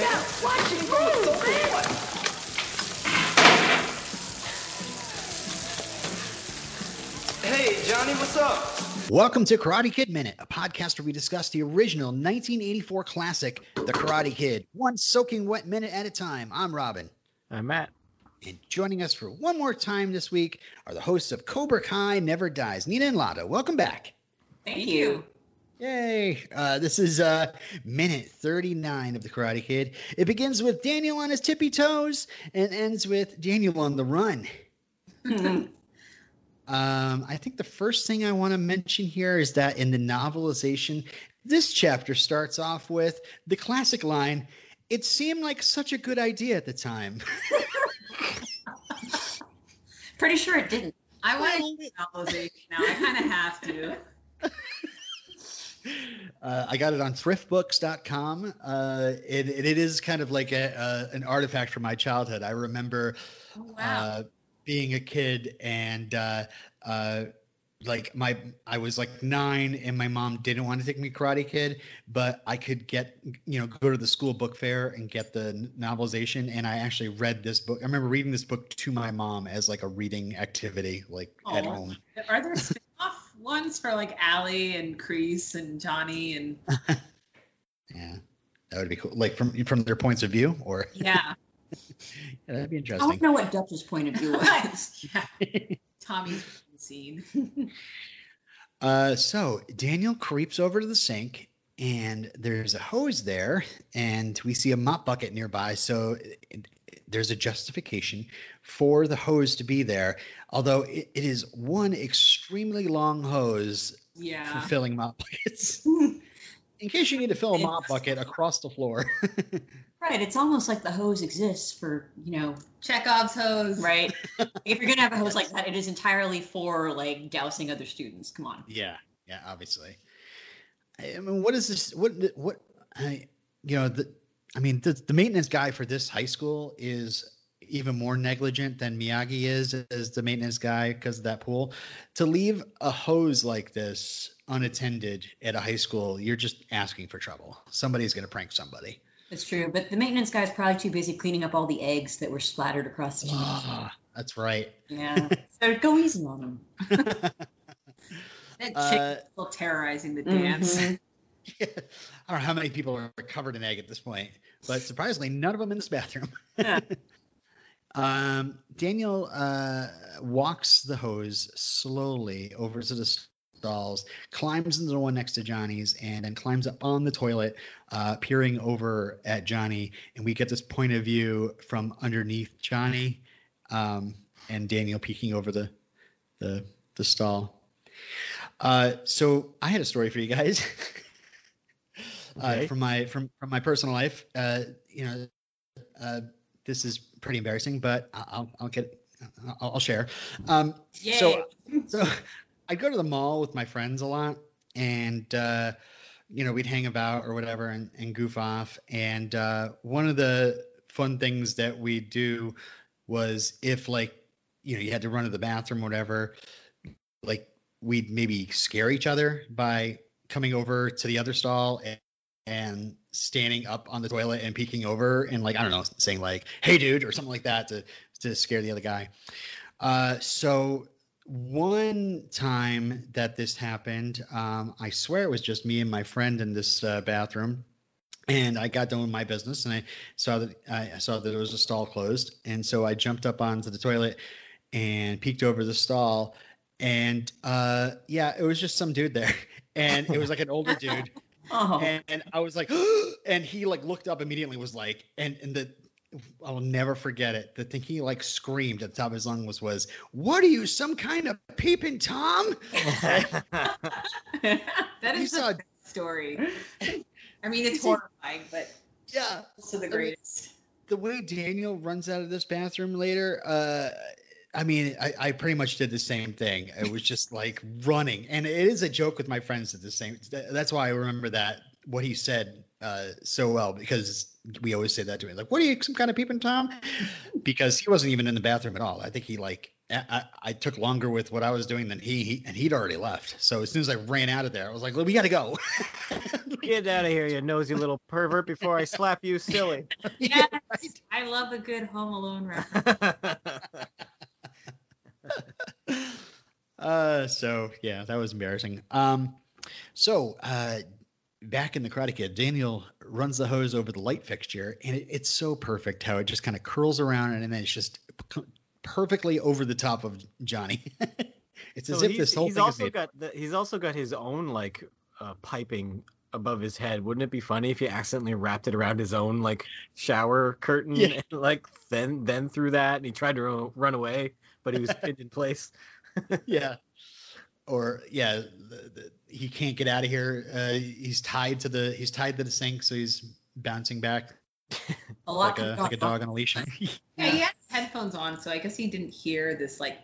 man. Watching From a social what? Hey, Johnny, what's up? Welcome to Karate Kid Minute, a podcast where we discuss the original 1984 classic, The Karate Kid, one soaking wet minute at a time. I'm Robin. I'm Matt. And joining us for one more time this week are the hosts of Cobra Kai Never Dies, Nina and Lada. Welcome back. Thank you. Yay! Uh, this is uh, minute 39 of The Karate Kid. It begins with Daniel on his tippy toes and ends with Daniel on the run. Um, I think the first thing I want to mention here is that in the novelization, this chapter starts off with the classic line, It seemed like such a good idea at the time. Pretty sure it didn't. I want to novelization now. I kind of have to. Uh, I got it on thriftbooks.com. Uh, it, it, it is kind of like a, uh, an artifact from my childhood. I remember Oh, wow. uh, being a kid and uh, uh, like my I was like nine and my mom didn't want to take me Karate Kid, but I could get you know go to the school book fair and get the novelization and I actually read this book. I remember reading this book to my mom as like a reading activity like at home. Are there ones for like Allie and Kreese and Johnny and Yeah. That would be cool. Like from from their points of view or yeah, yeah, that'd be interesting. I don't know what Dutch's point of view was. yeah. Tommy's scene. Uh, so Daniel creeps over to the sink, and there's a hose there, and we see a mop bucket nearby. So there's a justification for the hose to be there, although it, it is one extremely long hose for filling mop buckets. In case you need to fill a mop bucket across the floor. right. It's almost like the hose exists for, you know, Chekhov's hose. right? if you're going to have a hose like that, it is entirely for like dousing other students. Come on. Yeah, yeah, obviously. I mean, what is this? What what? I, you know, the I mean, the, the maintenance guy for this high school is even more negligent than Miyagi is as the maintenance guy because of that pool. To leave a hose like this unattended at a high school, you're just asking for trouble. Somebody's gonna prank somebody. That's true. But the maintenance guy is probably too busy cleaning up all the eggs that were splattered across the Ah, that's right. Yeah. so go easy on them. That Uh, chick still terrorizing the dance. Mhm. I don't know how many people are covered in egg at this point, but surprisingly, none of them in this bathroom. Yeah. um, Daniel uh, walks the hose slowly over to the stalls, climbs into the one next to Johnny's, and then climbs up on the toilet, uh, peering over at Johnny. And we get this point of view from underneath Johnny, um, and Daniel peeking over the the, the stall. Uh, so I had a story for you guys. Okay. uh, from my from from my personal life. Uh, you know, uh, this is pretty embarrassing, but I'll I'll get I'll, I'll share. Um, Yay. so so I go to the mall with my friends a lot, and uh, you know we'd hang about or whatever and, and goof off. And uh, one of the fun things that we do was if like you know you had to run to the bathroom or whatever, like we'd maybe scare each other by coming over to the other stall and, and standing up on the toilet and peeking over and like I don't know saying like hey dude or something like that to to scare the other guy. Uh, so one time that this happened, um, I swear it was just me and my friend in this uh, bathroom. And I got done with my business, and I saw that I saw that there was a stall closed, and so I jumped up onto the toilet and peeked over the stall, and uh, yeah, it was just some dude there, and it was like an older dude, Oh. and, and I was like, and he like looked up immediately, was like, and and the I'll never forget it. The thing he like screamed at the top of his lungs was, was, "What are you, some kind of peeping tom?" that is saw- a story. I mean, it's horrifying, but Yeah, also the greatest. the way Daniel runs out of this bathroom later, uh, I mean, I, I pretty much did the same thing. It was just like running, and it is a joke with my friends at the same. That's why I remember that what he said uh, so well because we always say that to him, like, "What are you, some kind of peeping tom?" Because he wasn't even in the bathroom at all. I think he like I, I, I took longer with what I was doing than he, he, and he'd already left. So as soon as I ran out of there, I was like, "We got to go." Get out of here, you nosy little pervert, before I slap you silly. Yes, I love a good Home Alone reference. Uh, so yeah, that was embarrassing. Um, so uh, back in the Karate Kid, Daniel runs the hose over the light fixture, and it, it's so perfect how it just kind of curls around and then it's just perfectly over the top of Johnny. it's as if this whole he's thing is also made. got the, he's also got his own like uh, piping above his head. Wouldn't it be funny if he accidentally wrapped it around his own like shower curtain Yeah. and like then then through that and he tried to ru- run away, but he was pinned in place. yeah. Or yeah, the, the, he can't get out of here. Uh, he's tied to the he's tied to the sink, so he's bouncing back A lot like a like a dog on a leash. Yeah, he had headphones on, so I guess he didn't hear this like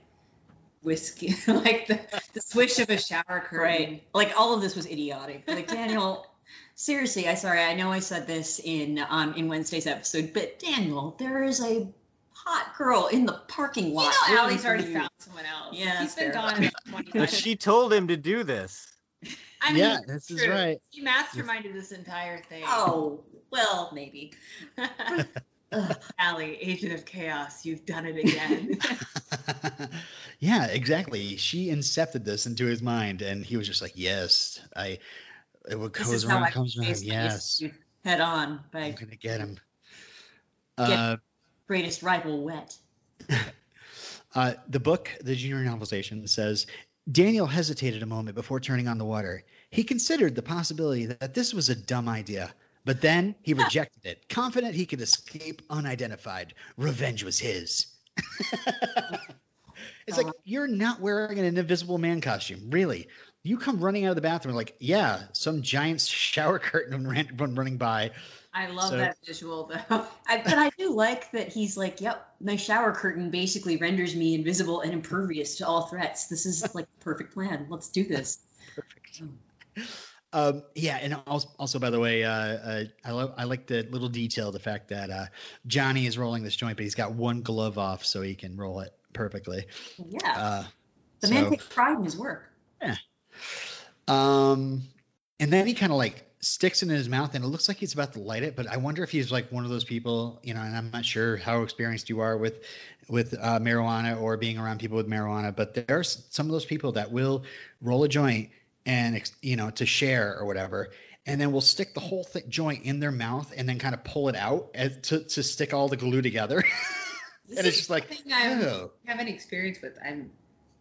whiskey, like the, the swish of a shower curtain. Right. Like all of this was idiotic. Like Daniel, seriously, I sorry, I know I said this in um in Wednesday's episode, but Daniel, there is a hot girl in the parking lot. You lot. know, waiting Allie's already found someone else. Yeah, he's been gone about 20 But she told him to do this. I mean, yeah, this is right. He masterminded this entire thing. Oh, well, maybe. Ugh. Allie, agent of chaos, you've done it again. yeah, exactly. She incepted this into his mind, and he was just like, "Yes, I." It what This goes is how around comes around. Yes, head on I'm by gonna get him. Get- Uh, greatest rival wet. Uh, the book, the junior novelization, says Daniel hesitated a moment before turning on the water. He considered the possibility that this was a dumb idea, but then he rejected it, confident he could escape unidentified. Revenge was his. it's like you're not wearing an invisible man costume, really. You come running out of the bathroom like, yeah, some giant shower curtain run running by. I love So- that visual though. I, but I do like that he's like, yep, my shower curtain basically renders me invisible and impervious to all threats. This is like the perfect plan. Let's do this. Um, yeah, and also, also by the way, uh, uh, I love I like the little detail, the fact that uh, Johnny is rolling this joint, but he's got one glove off so he can roll it perfectly. Yeah. Uh, the man takes pride in his work. Yeah. Um, and then he kind of like sticks it in his mouth, and it looks like he's about to light it. But I wonder if he's like one of those people, you know. And I'm not sure how experienced you are with with uh, marijuana or being around people with marijuana, but there's some of those people that will roll a joint and you know to share or whatever. And then we'll stick the whole th- joint in their mouth and then kind of pull it out as, to, to stick all the glue together. And it's just like, I oh. have any experience with. I'm,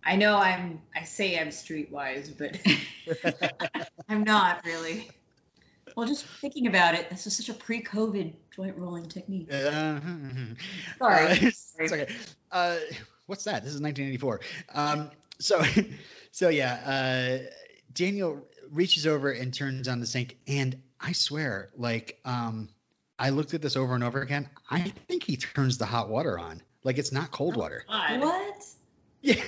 I know I'm. I say I'm streetwise, but I'm not really. Well, just thinking about it, this is such a pre-COVID joint rolling technique. Uh, Sorry. Uh, it's okay. Uh, what's that? This is 1984. Um, so, so yeah, uh, Daniel reaches over and turns on the sink, and I swear, like, um, I looked at this over and over again. I think he turns the hot water on. Like it's not cold water. God. What? Yeah.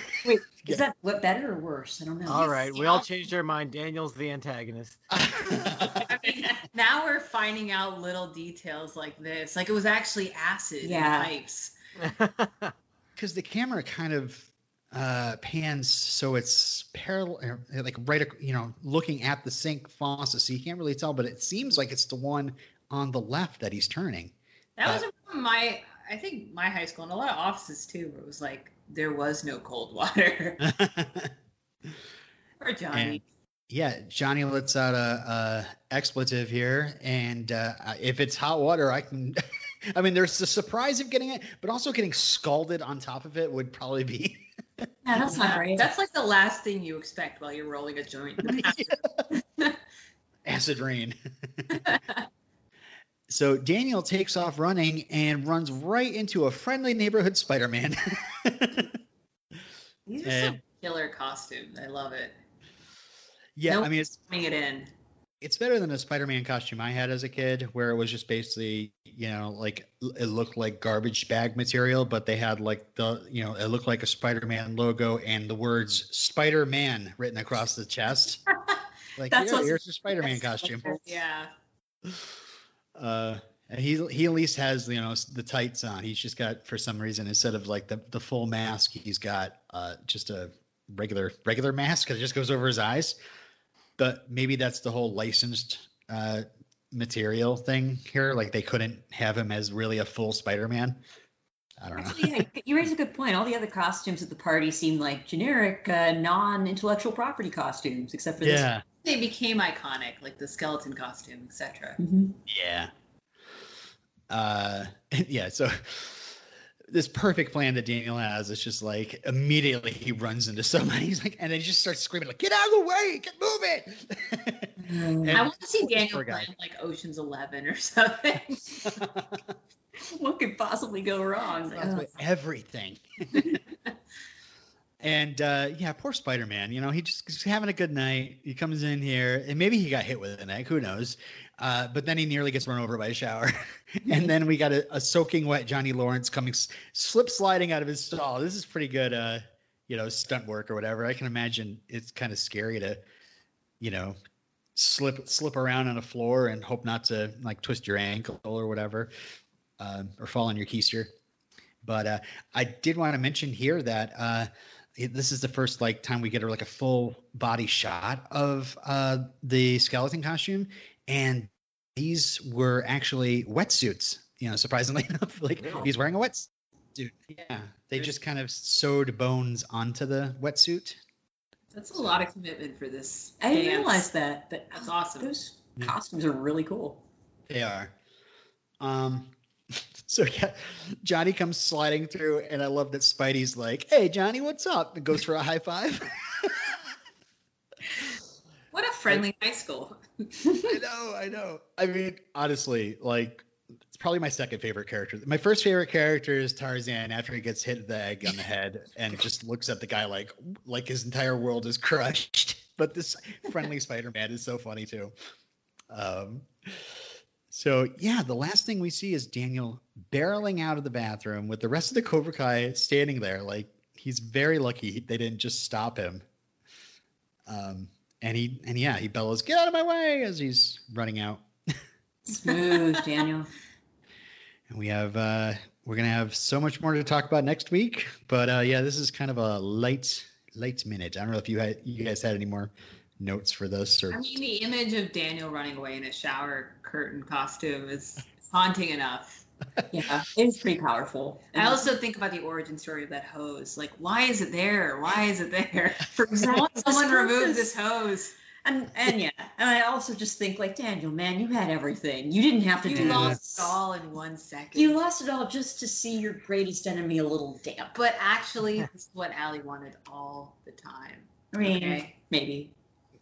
Wait, Yeah. is that what better or worse? I don't know. All right, we all changed our mind. Daniel's the antagonist. I mean, now we're finding out little details like this. Like it was actually acid Yeah. in pipes. because the camera kind of uh, pans so it's parallel, uh, like right, you know, looking at the sink faucet, so you can't really tell, but it seems like it's the one on the left that he's turning. That was Uh, my. I think my high school and a lot of offices too, where it was like there was no cold water. or Johnny. And- yeah, Johnny lets out a, a expletive here, and uh, if it's hot water, I can. I mean, there's the surprise of getting it, but also getting scalded on top of it would probably be. Yeah, that's not Yeah, great. That's like the last thing you expect while you're rolling a joint. in the bathroom. acid rain. So Daniel takes off running and runs right into a friendly neighborhood Spider-Man. These are And- some killer costumes. I love it. yeah, Nope. I mean it's Bring it in. it's better than the Spider-Man costume I had as a kid, where it was just basically you know like it looked like garbage bag material, but they had like the you know it looked like a Spider-Man logo and the words Spider-Man written across the chest. Like That's yeah, here's your Spider-Man costume. Yeah. Uh, and he he at least has you know the tights on. He's just got for some reason instead of like the the full mask, he's got uh just a regular regular mask that just goes over his eyes. But maybe that's the whole licensed uh material thing here. Like they couldn't have him as really a full Spider-Man. I don't know. Actually, yeah, you raise a good point. All the other costumes at the party seem like generic, uh, non-intellectual property costumes, except for Yeah, They became iconic, like the skeleton costume, etc. this. Mhm. yeah. Uh, yeah. So this perfect plan that Daniel has is just like immediately he runs into somebody. He's like, and then he just starts screaming like, "Get out of the way! Get moving!" I want to see Daniel Poor plan like Ocean's Eleven or something. what could possibly go wrong? That's with everything. And uh, yeah, poor Spider Man. You know, he just he's having a good night. He comes in here, and maybe he got hit with an egg. Who knows? Uh, but then he nearly gets run over by a shower. and then we got a, a soaking wet Johnny Lawrence coming, slip sliding out of his stall. This is pretty good, uh, you know, stunt work or whatever. I can imagine it's kind of scary to, you know, slip slip around on a floor and hope not to like twist your ankle or whatever, um, or fall on your keister. But uh, I did want to mention here that uh, this is the first like time we get a, like a full body shot of uh, the skeleton costume, and these were actually wetsuits. You know, surprisingly enough, like Really? he's wearing a wetsuit. Yeah, they just kind of sewed bones onto the wetsuit. That's a lot of commitment for this. I didn't dance. realize that, but That's awesome. those Yeah. costumes are really cool. They are. Um, so yeah, Johnny comes sliding through, and I love that Spidey's like, "Hey, Johnny, what's up?" and goes for a high five. What a friendly high school. I know, I know. I mean, honestly, like it's probably my second favorite character. My first favorite character is Tarzan after he gets hit with the egg on the head and just looks at the guy like like his entire world is crushed. But this friendly Spider-Man is so funny too. Um so yeah, the last thing we see is Daniel barreling out of the bathroom with the rest of the Cobra Kai standing there. Like he's very lucky they didn't just stop him. Um, and he and yeah, he bellows, "Get out of my way!" as he's running out. Smooth, Daniel. And we have uh, we're gonna have so much more to talk about next week. But uh, yeah, this is kind of a late late minute. I don't know if you had you guys had any more notes for this or I mean, the image of Daniel running away in a shower curtain costume is haunting enough. Yeah, it is pretty powerful. I also think about the origin story of that hose. Like, why is it there? Why is it there? for example, Someone remove this hose. And and yeah, and I also just think like Daniel, man, you had everything. You didn't have to You do lost this. it all in one second. You lost it all just to see your greatest enemy a little damp. but actually, this is what Allie wanted all the time. I mean, Okay. maybe,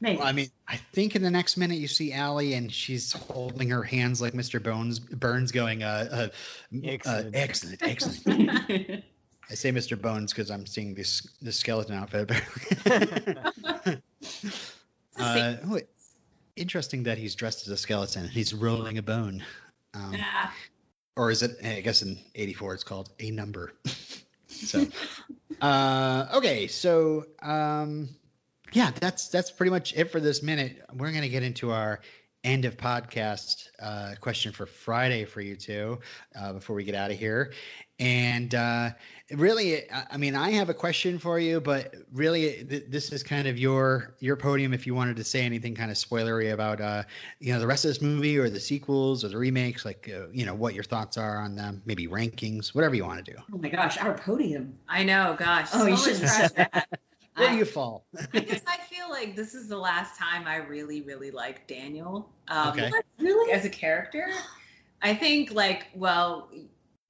maybe. Well, I mean, I think in the next minute you see Allie and she's holding her hands like Mr. Bones Burns, going, uh, uh, Excellent. uh excellent, excellent. I say Mr. Bones because I'm seeing this this skeleton outfit. uh, oh, interesting that he's dressed as a skeleton. He's rolling a bone. Um, Ah, or is it? I guess in '84 it's called a number. so, uh, okay, so um, yeah, that's that's pretty much it for this minute. We're gonna get into our end of podcast uh, question for Friday for you two uh, before we get out of here. And uh, really, I I mean, I have a question for you, but really, th- this is kind of your your podium. If you wanted to say anything kind of spoilery about, uh, you know, the rest of this movie or the sequels or the remakes, like, uh, you know, what your thoughts are on them, maybe rankings, whatever you want to do. oh my gosh, our podium. I know, gosh. Oh, you shouldn't tried that. Where do you fall? because I feel like this is the last time I really, really like Daniel um, Okay. Really? as a character. I think, like, well,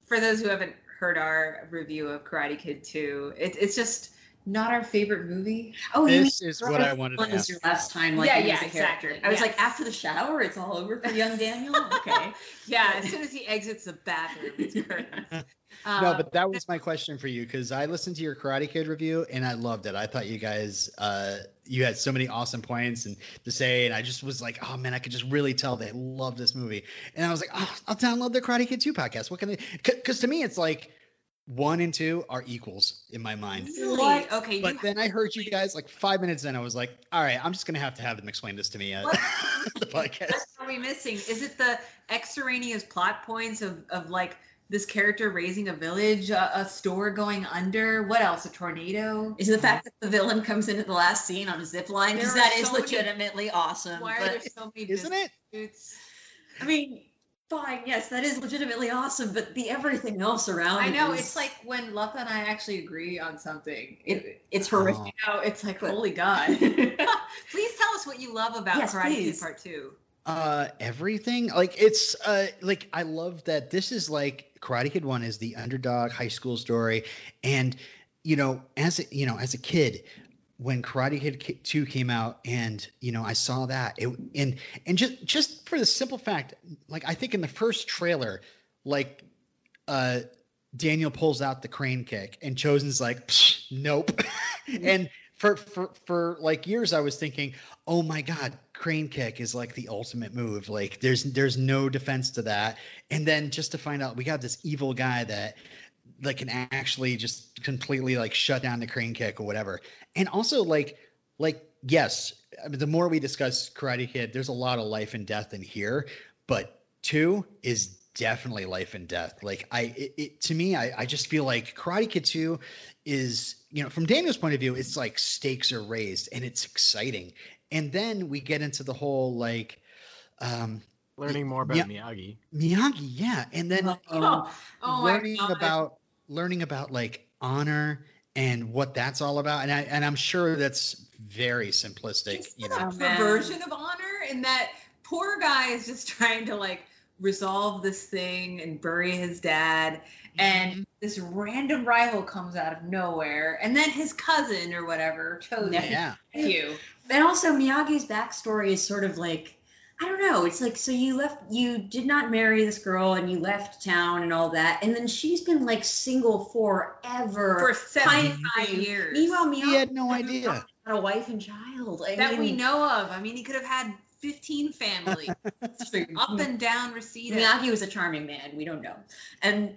for those who haven't heard our review of Karate Kid 2, it, it's just not our favorite movie. Oh, you mean This is what I wanted to When was ask. your last time? Like, Yeah, him yeah, as a character? exactly, I was yes. like, after the shower, it's all over for young Daniel. Okay. Yeah, as soon as he exits the bathroom, it's curtains. no, Um, but that was my question for you because I listened to your Karate Kid review and I loved it. I thought you guys, uh, you had so many awesome points and to say, and I just was like, oh man, I could just really tell they love this movie. And I was like, oh, I'll download the Karate Kid 2 podcast. What can they? Because to me, it's like one and two are equals in my mind. Really? What? Okay. But then I heard you guys like five minutes in. I was like, all right, I'm just gonna have to have them explain this to me at What? the podcast. What are we missing? Is it the extraneous plot points of, of like this character raising a village, a, a store going under? What else? A tornado? Is it the uh-huh. fact that the villain comes into the last scene on a zip line? Because There are that is so many- legitimately awesome. Why are there so many Isn't it? disputes? I mean, fine, yes, that is legitimately awesome, but the everything else around I know is- it's like when Lutha and I actually agree on something. It, it's horrific. Oh. you know, it's like But- holy god. Please tell us what you love about Yes, Karate please. Kid Part Two. Uh, everything. Like it's uh, like I love that this is like Karate Kid One is the underdog high school story, and you know, as a, you know, as a kid, when Karate Kid Two came out, and you know, I saw that it and and just just for the simple fact, like I think in the first trailer, like uh. Daniel pulls out the crane kick, and Chozen's like, "Psh, "Nope." and for for for like years, I was thinking, oh my god crane kick is like the ultimate move like there's there's no defense to that and then just to find out we got this evil guy that like can actually just completely like shut down the crane kick or whatever and also like like yes I mean, the more we discuss karate kid there's a lot of life and death in here but two is definitely life and death like i it, it to me I, I just feel like karate kid 2 is you know from daniel's point of view it's like stakes are raised and it's exciting and then we get into the whole like um Learning more about Yeah. Miyagi. miyagi yeah and then Um, Oh, oh learning about learning about like honor and what that's all about. And i and i'm sure that's very simplistic Just you know. perversion of honor and that poor guy is just trying to like resolve this thing and bury his dad. And mm-hmm. this random rival comes out of nowhere. And then his cousin or whatever chose Yeah. yeah you. And also Miyagi's backstory is sort of like I don't know. It's like so you left you did not marry this girl and you left town and all that, and then she's been like single forever. for 75 years Meanwhile, Miyagi he had no idea had a wife and child. I that we know of i mean he could have had 15 families up and down Reseda. Miyagi was a charming man. We don't know, and.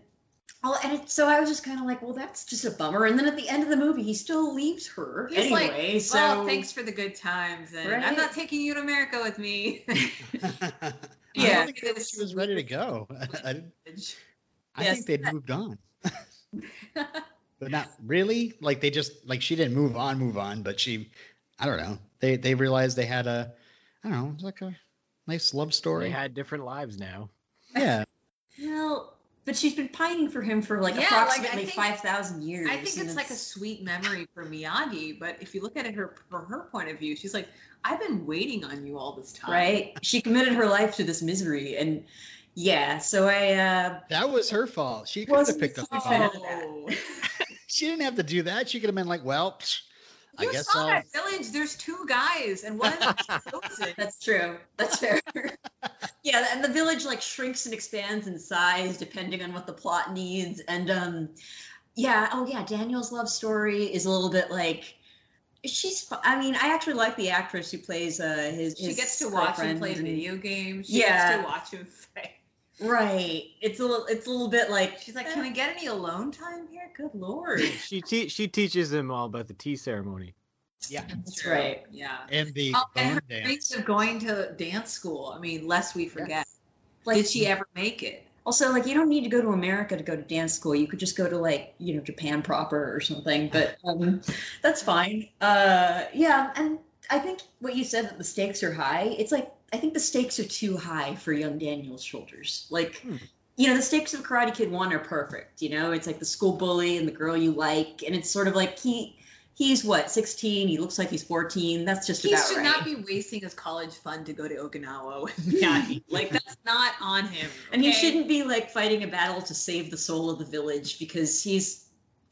Oh, and it, so I was just kind of like, well, that's just a bummer. And then at the end of the movie, he still leaves her He's like, anyway. so well thanks for the good times and i'm not taking you to america with me I Yeah, don't think that it's- she was ready to go. I, didn't- I Yes. think they'd moved on. but not really. Like they just like she didn't move on, move on, but she I don't know. They they realized they had a I don't know, it was like a nice love story. They had different lives now. yeah. Well, but she's been pining for him for like Yeah, approximately think- five thousand years. I think and it's like a sweet memory for Miyagi, but if you look at it her from her point of view, she's like, I've been waiting on you all this time. right. She committed her life to this misery, and yeah. So I uh, That was her fault. She could have picked up the a phone. fan Oh. of that. She didn't have to do that. She could have been like, well, psh, I You guess saw I'll. that village. There's two guys, and one of them is chosen. that's true. That's fair. yeah, and the village like shrinks and expands in size depending on what the plot needs, and um, yeah. Oh yeah, Daniel's love story is a little bit like. She's. I mean, I actually like the actress who plays uh his. She his gets to watch him play and- video games. She Yeah. gets to watch him fight. Right. It's a little. It's a little bit like She's like, can we get any alone time here? Good lord. She te- she teaches them all about the tea ceremony. Yeah. That's right. Yeah. And the Oh, and her dance. dreams of going to dance school. I mean, lest we forget. Like Did she ever make it? Also, like you don't need to go to America to go to dance school. You could just go to like you know Japan proper or something. But um, that's fine. Uh, yeah, and I think what you said that the stakes are high. It's like I think the stakes are too high for young Daniel's shoulders. Like. Hmm. You know, the stakes of Karate Kid 1 are perfect. You know, it's like the school bully and the girl you like. And it's sort of like he he's what, 16? He looks like he's 14. That's just about right. He about should right. not be wasting his college fund to go to Okinawa with Miyagi. like that's not on him. And he shouldn't be like fighting a battle to save the soul of the village because he's,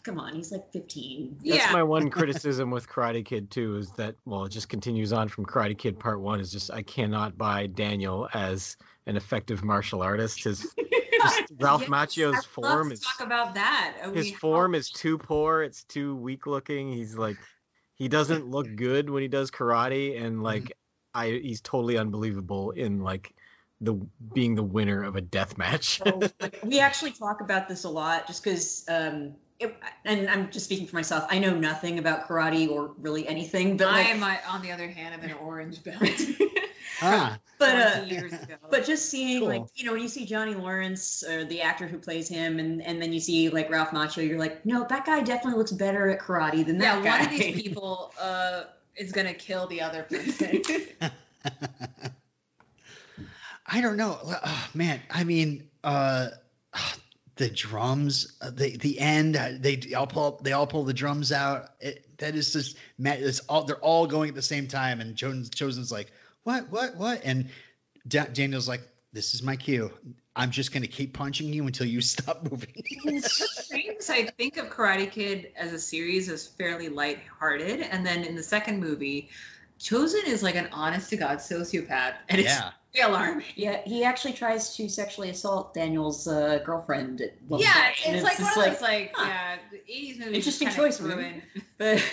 come on, he's like 15. That's Yeah. my one criticism with Karate Kid 2 is that well, it just continues on from Karate Kid Part 1 is just I cannot buy Daniel as an effective martial artist. His just Ralph Yes, Macchio's form is talk about that. His we- form is too poor, it's too weak looking. He's like he doesn't look good when he does karate and like I he's totally unbelievable in like the being the winner of a death match. So, like, we actually talk about this a lot just because um it, and i'm just speaking for myself i know nothing about karate or really anything but I like am, uh, on the other hand, I'm an orange belt. Ah, but uh years ago. but just seeing Cool. like you know when you see johnny lawrence or the actor who plays him and and then you see like ralph macchio you're like no that guy definitely looks better at karate than yeah, that guy one of these people uh, is gonna kill the other person. I don't know. Oh, man, I mean, uh, the drums, uh, the the end, uh, they all pull they all pull the drums out. It, that is just it's all they're all going at the same time, and Chozen's, Chozen's like, what, what, what, and da- Daniel's like, this is my cue. I'm just gonna keep punching you until you stop moving. Things I think of Karate Kid as a series as fairly lighthearted, and then in the second movie, Chozen is like an honest to god sociopath, and it's yeah, very alarming. yeah he actually tries to sexually assault daniel's uh, girlfriend at one Yeah, point, it's, and like one of those like huh. yeah, '80s movies. Interesting just kinda choice, threw movie. but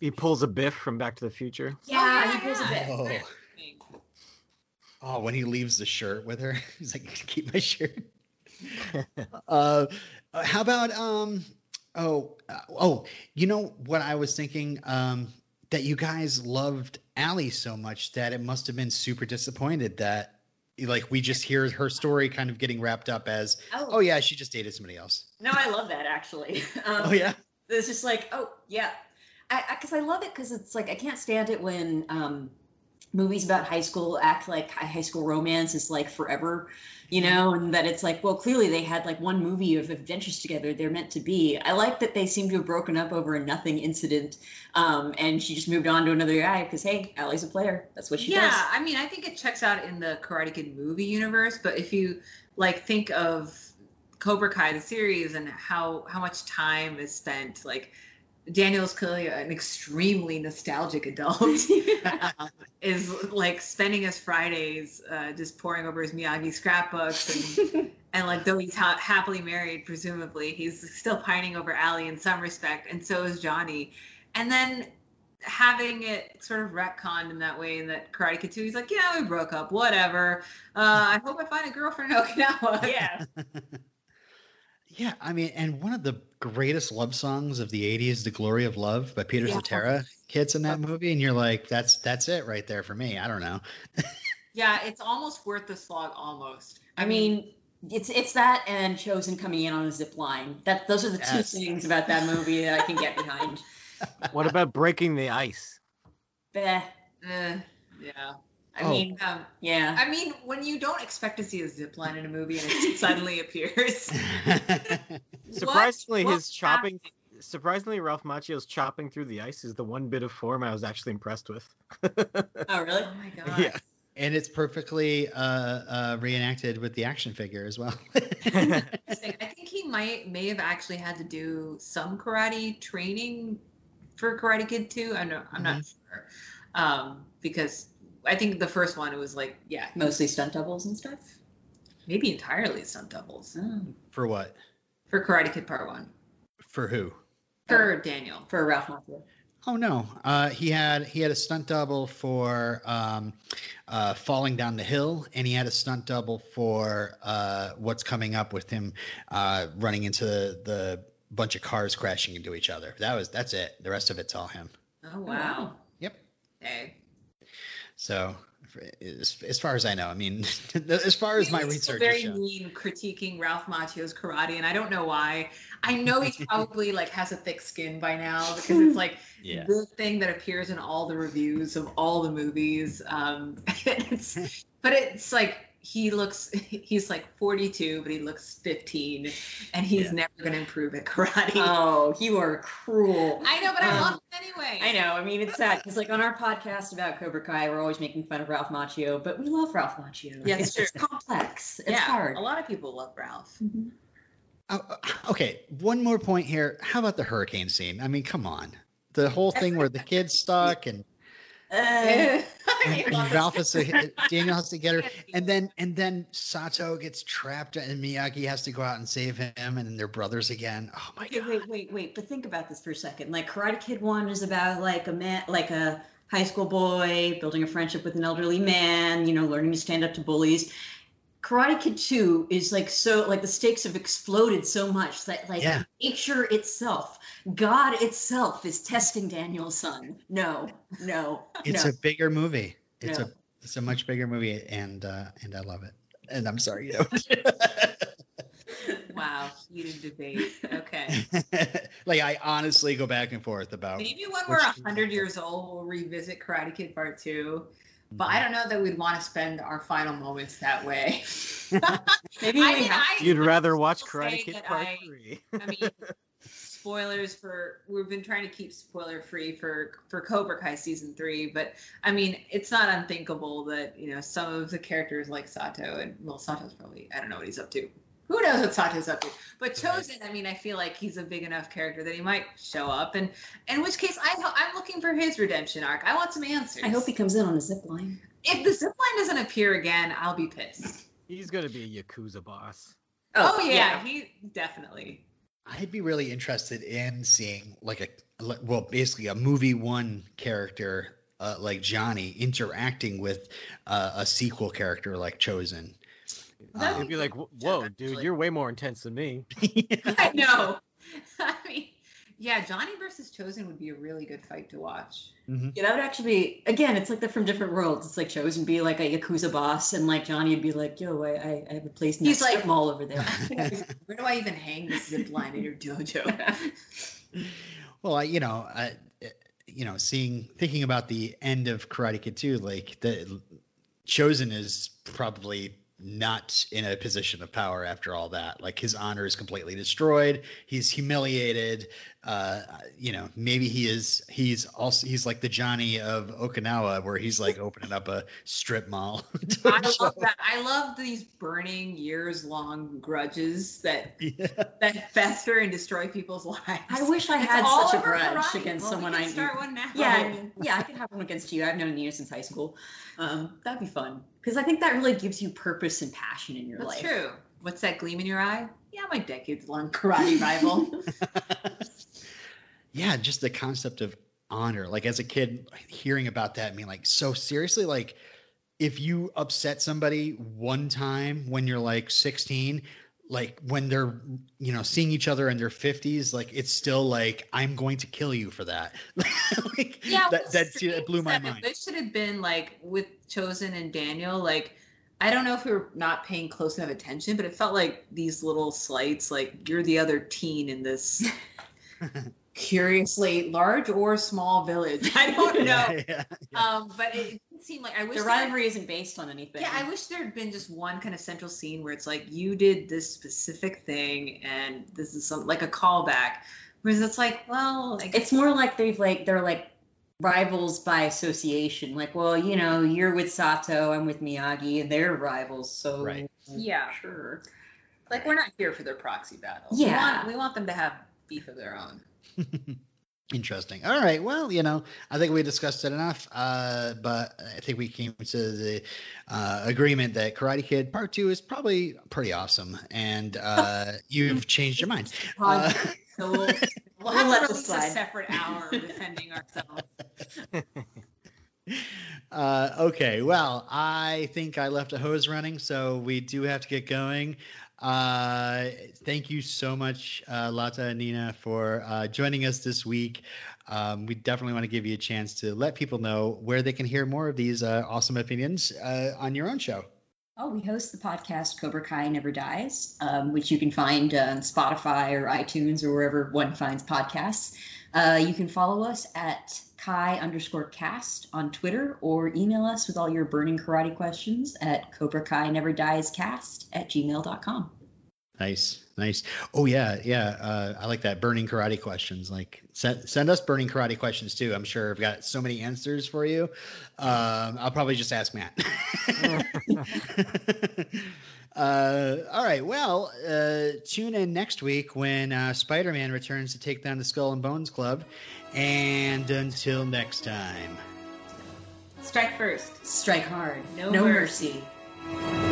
he pulls a Biff from Back to the Future. yeah, yeah, he pulls a Biff. Oh. Oh, when he leaves the shirt with her, he's like, keep my shirt. uh, how about um? Oh, uh, oh, you know what I was thinking? Um, that you guys loved Allie so much that it must have been super disappointed that, like, we just hear her story kind of getting wrapped up as, oh yeah, she just dated somebody else. no i love that actually um, Oh yeah. it's just like oh yeah i because I, love it because it's like i can't stand it when um movies about high school act like high school romance is like forever you know and that it's like well clearly they had like one movie of adventures together. They're meant to be. I like that they seem to have broken up over a nothing incident um and she just moved on to another guy because hey Allie's a player. That's what she yeah, does. Yeah, I mean, I think it checks out in the Karate Kid movie universe, but if you like think of Cobra Kai the series and how how much time is spent, like Daniel's clearly an extremely nostalgic adult. is like spending his Fridays uh, just poring over his Miyagi scrapbooks and and like though he's ha- happily married, presumably he's still pining over Allie in some respect, and so is Johnny. And then having it sort of retconned in that way in that Karate Kid 2, he's like, yeah, we broke up, whatever. Uh, I hope I find a girlfriend in Okinawa. yeah Yeah, I mean, and one of the greatest love songs of the '80s, "The Glory of Love" by Peter Yeah. Cetera, hits in that movie, and you're like, "That's that's it right there for me." I don't know. Yeah, it's almost worth the slog, almost. I mean, it's it's that and Chozen coming in on a zip line. That those are the two things about that movie that I can get behind. What about breaking the ice? Bleh. eh, yeah. I Oh. mean, Um, yeah. I mean, when you don't expect to see a zip line in a movie and it suddenly appears. Surprisingly, what his chopping. Surprisingly, Ralph Macchio's chopping through the ice is the one bit of form I was actually impressed with. Oh, really? Oh my god. yeah. and it's perfectly uh, uh, reenacted with the action figure as well. I think he might may have actually had to do some karate training for Karate Kid 2. I know I'm not sure. Um, because I think the first one it was like, yeah, Mostly stunt doubles and stuff. maybe entirely stunt doubles Oh. For what? for Karate Kid Part 1. For who? For Daniel. For Ralph Macchio. Oh no, uh, he had he had a stunt double for um, uh, falling down the hill, and he had a stunt double for uh, what's coming up with him uh, running into the, the bunch of cars crashing into each other. That was that's it. The rest of it's all him. Oh wow. Yep. Hey. So as, as far as I know, I mean, as far as my He was research very shown. mean critiquing Ralph Macchio's karate, and I don't know why. I know he probably like has a thick skin by now because it's like Yeah. the thing that appears in all the reviews of all the movies. Um, it's, but it's like he looks he's like 42, but he looks 15, and he's Yeah. never gonna improve at karate. Oh, you are cruel. I know, but I Um, love him anyway. I know. I mean, it's sad because, like, on our podcast about Cobra Kai, we're always making fun of Ralph Macchio, but we love Ralph Macchio. Yeah, it's, it's true. it's complex. It's yeah, hard. a lot of people love Ralph. Oh, uh, okay, one more point here. How about the hurricane scene? I mean, come on. The whole thing where the kid's stuck and Uh, Ralph has to Daniel has to get her, and then and then Sato gets trapped, and Miyagi has to go out and save him, and then they're brothers again. Oh my okay, god! wait, wait, wait. But think about this for a second. Like, Karate Kid One is about like a man, like a high school boy building a friendship with an elderly man, you know, learning to stand up to bullies. Karate Kid 2 is like so like the stakes have exploded so much that like Yeah. nature itself, God itself is testing Daniel's son. No, no, It's no. a bigger movie. It's No. a it's a much bigger movie, and uh, and I love it. And I'm sorry. Wow, heated debate. Okay. like I honestly go back and forth about. Maybe when we're two- 100 years old, we'll revisit Karate Kid Part 2. But I don't know that we'd want to spend our final moments that way. Maybe I we mean, have- I- You'd I rather will watch say Karate Kid that Part I- Three. I mean, spoilers for we've been trying to keep spoiler free for for Cobra Kai season three, but I mean, it's not unthinkable that you know some of the characters like Sato and well, Sato's probably I don't know what he's up to. Who knows what Sato's up to? But Chozen, I mean, I feel like he's a big enough character that he might show up, and in which case, I ho- I'm looking for his redemption arc. I want some answers. I hope he comes in on a zip line. if the zipline doesn't appear again, I'll be pissed. He's gonna be a yakuza boss. Oh, yeah, he definitely. I'd be really interested in seeing like a well, basically a movie one character uh, like Johnny interacting with uh, a sequel character like Chozen. That'd He'd be like, "Whoa, dude, you're way more intense than me." I know. I mean, yeah, Johnny versus Chozen would be a really good fight to watch. Mhm. Yeah, that would actually be again. It's like they're from different worlds. It's like Chozen be like a yakuza boss, and like Johnny would be like, "Yo, I, I, I have a place in He's that like- strip mall over there." Where do I even hang this zip line in your dojo? Well, I, you know, I, you know, seeing thinking about the end of Karate Kid 2, like the Chozen is probably not in a position of power after all that. Like his honor is completely destroyed. He's humiliated. Uh, you know, maybe he is. He's also he's like the Johnny of Okinawa, where he's like opening up a strip mall. I love that. I love these burning years long grudges that Yeah. that fester and destroy people's lives. I wish I It's had such a grudge karate. against Well, someone we I can knew. one now. Yeah, yeah, I could have one against you. I've known you since high school. Um, that'd be fun because I think that really gives you purpose and passion in your That's life. That's true. What's that gleam in your eye? Yeah, my decades long karate rival. yeah, just the concept of honor. Like as a kid, hearing about that, I mean, like, so seriously, like, if you upset somebody one time when you're like 16, like when they're, you know, seeing each other in their 50s, like it's still like I'm going to kill you for that. like, Yeah, that what's that, that blew my mind. This should have been like with Chozen and Daniel. Like, I don't know if we were not paying close enough attention, but it felt like these little slights, like you're the other teen in this curiously large or small village. I don't know. Yeah, yeah, yeah. Um, but it didn't seem like I wish The there- rivalry isn't based on anything. Yeah, I wish there had been just one kind of central scene where it's like you did this specific thing, and this is some like a callback. Whereas it's like, well, I it's more like they've like they're like rivals by association. Like, well, you know, you're with Sato, I'm with Miyagi, and they're rivals. So Right. Yeah. sure. like we're not here for their proxy battle. Yeah. we want, we want them to have beef of their own. Interesting. All right. Well, you know, I think we discussed it enough. Uh, but I think we came to the uh, agreement that Karate Kid Part Two is probably pretty awesome, and uh, you've changed your mind. So we'll, we'll We'll have to this release a separate hour defending ourselves. Uh, okay, well, I think I left a hose running, so we do have to get going. Uh, thank you so much, uh, Lata and Nina, for uh, joining us this week. Um, we definitely want to give you a chance to let people know where they can hear more of these uh, awesome opinions uh, on your own show. Oh, we host the podcast Cobra Kai Never Dies, um, which you can find uh, on Spotify or iTunes or wherever one finds podcasts. Uh, you can follow us at Kai underscore cast on Twitter or email us with all your burning karate questions at Cobra Kai Never Dies cast at gmail.com. Nice, nice. Oh yeah, yeah. Uh, I like that. Burning karate questions. Like send send us burning karate questions too. I'm sure I've got so many answers for you. Um, I'll probably just ask Matt. uh, all right. Well, uh, tune in next week when uh, Spider-Man returns to take down the Skull and Bones Club. And until next time. Strike first. Strike hard. No no mercy. mercy.